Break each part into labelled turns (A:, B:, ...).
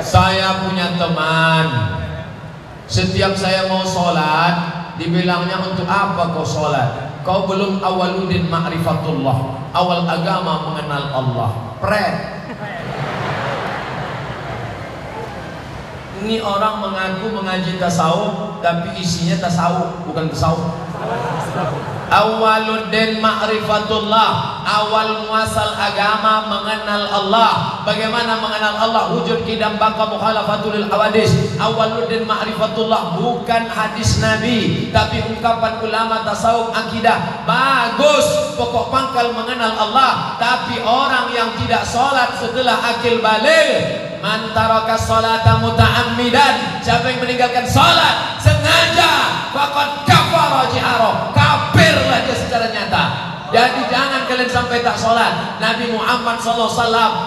A: Saya punya teman. Setiap saya mau sholat Dibilangnya untuk apa kau sholat? Kau belum awaludin ma'rifatullah. Awal agama mengenal Allah. Pret. Ini orang mengaku mengaji tasawuf Tapi isinya tasawuf Bukan tasawuf. Awaluddin ma'rifatullah. Awal muasal agama mengenal Allah. Bagaimana mengenal Allah? Wujud kidam baka mukhalafatul awadis Awaluddin ma'rifatullah. Bukan hadis Nabi Tapi ungkapan ulama tasawuf akidah. Bagus. Pokok pangkal mengenal Allah. Tapi orang yang tidak sholat setelah akil balik Man taraka salata muta'ammidan. Siapa yang meninggalkan salat sengaja Fakat kafara jihara Kafirlah dia secara nyata. Jadi jangan kalian sampai tak sholat Nabi Muhammad SAW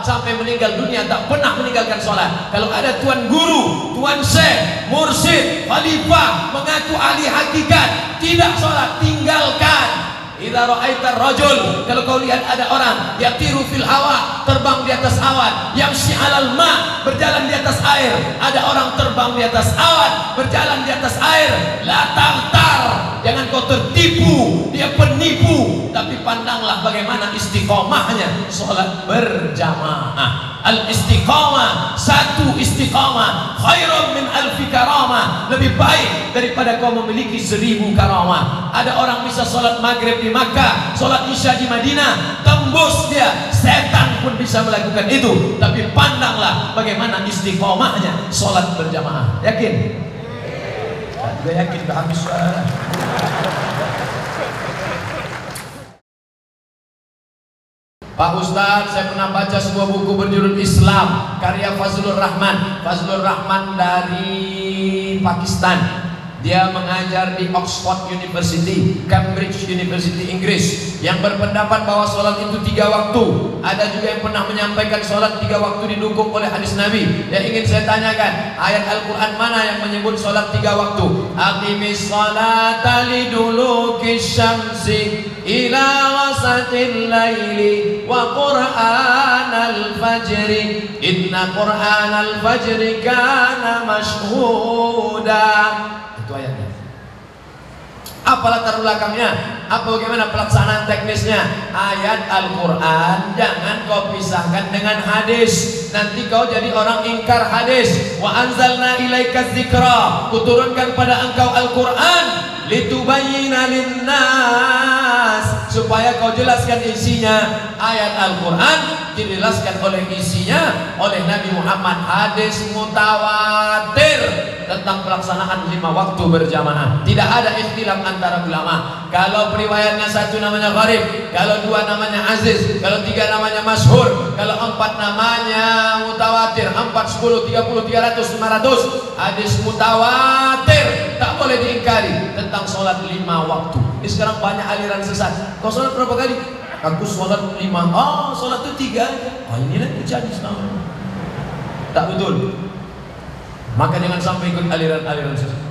A: sampai meninggal dunia tak pernah meninggalkan sholat Kalau ada tuan guru, tuan syekh, mursyid, khalifah Mengaku ahli hakikat Tidak sholat, tinggalkan Idza ra'aita rajul kalau kau lihat ada orang yatiru fil hawa terbang di atas awan. Yamshi 'alal ma berjalan di atas air. Ada orang terbang di atas awan berjalan di atas air. La tartar jangan kau tertipu dia penipu. Tapi pandanglah bagaimana istiqomahnya. Salat berjamaah al istiqamah satu istiqamah khairun min alfi karamah. Lebih baik daripada kau memiliki seribu karamah. Ada orang bisa salat maghrib di Makkah salat isya di Madinah tembus dia. Setan pun bisa melakukan itu. Tapi pandanglah bagaimana istiqomahnya salat berjamaah. Yakin? Juga yakin habis suara Pak Ustadz, saya pernah baca sebuah buku berjudul Islam karya Fazlur Rahman. Fazlur Rahman dari Pakistan. Dia mengajar di Oxford University, Cambridge University Inggris yang berpendapat bahwa sholat itu tiga waktu. Ada juga yang pernah menyampaikan sholat tiga waktu didukung oleh hadis Nabi. Yang ingin saya tanyakan, ayat Al-Quran mana yang menyebut sholat tiga waktu? Aqimis sholata liduluki syamsi ila wasatil laili wa qur'an al-fajri inna qur'an al-fajri kana mashhuda itu ayatnya. Apa latar belakangnya? Apa bagaimana pelaksanaan teknisnya? Ayat Al-Quran. Jangan kau pisahkan dengan hadis. Nanti kau jadi orang ingkar hadis. Wa anzalna ilaika zikra. Kuturunkan pada engkau Al-Quran litubayyina linnas. Supaya kau jelaskan isinya ayat Al-Quran dijelaskan oleh isinya oleh Nabi Muhammad. Hadis mutawatir tentang pelaksanaan lima waktu berjamaah. Tidak ada ikhtilaf antara ulama. Kalau periwayatnya satu namanya gharib kalau dua namanya aziz kalau tiga namanya masyhur kalau empat namanya mutawatir empat, sepuluh, tiga puluh, tiga ratus, lima ratus. Hadis mutawatir. Tak boleh diingkari tentang sholat lima waktu. Ini sekarang banyak aliran sesat. Kau sholat berapa kali? aku sholat lima. Oh sholat itu tiga. Oh inilah jadi selama tak betul. Maka jangan sampai ikut aliran-aliran sesat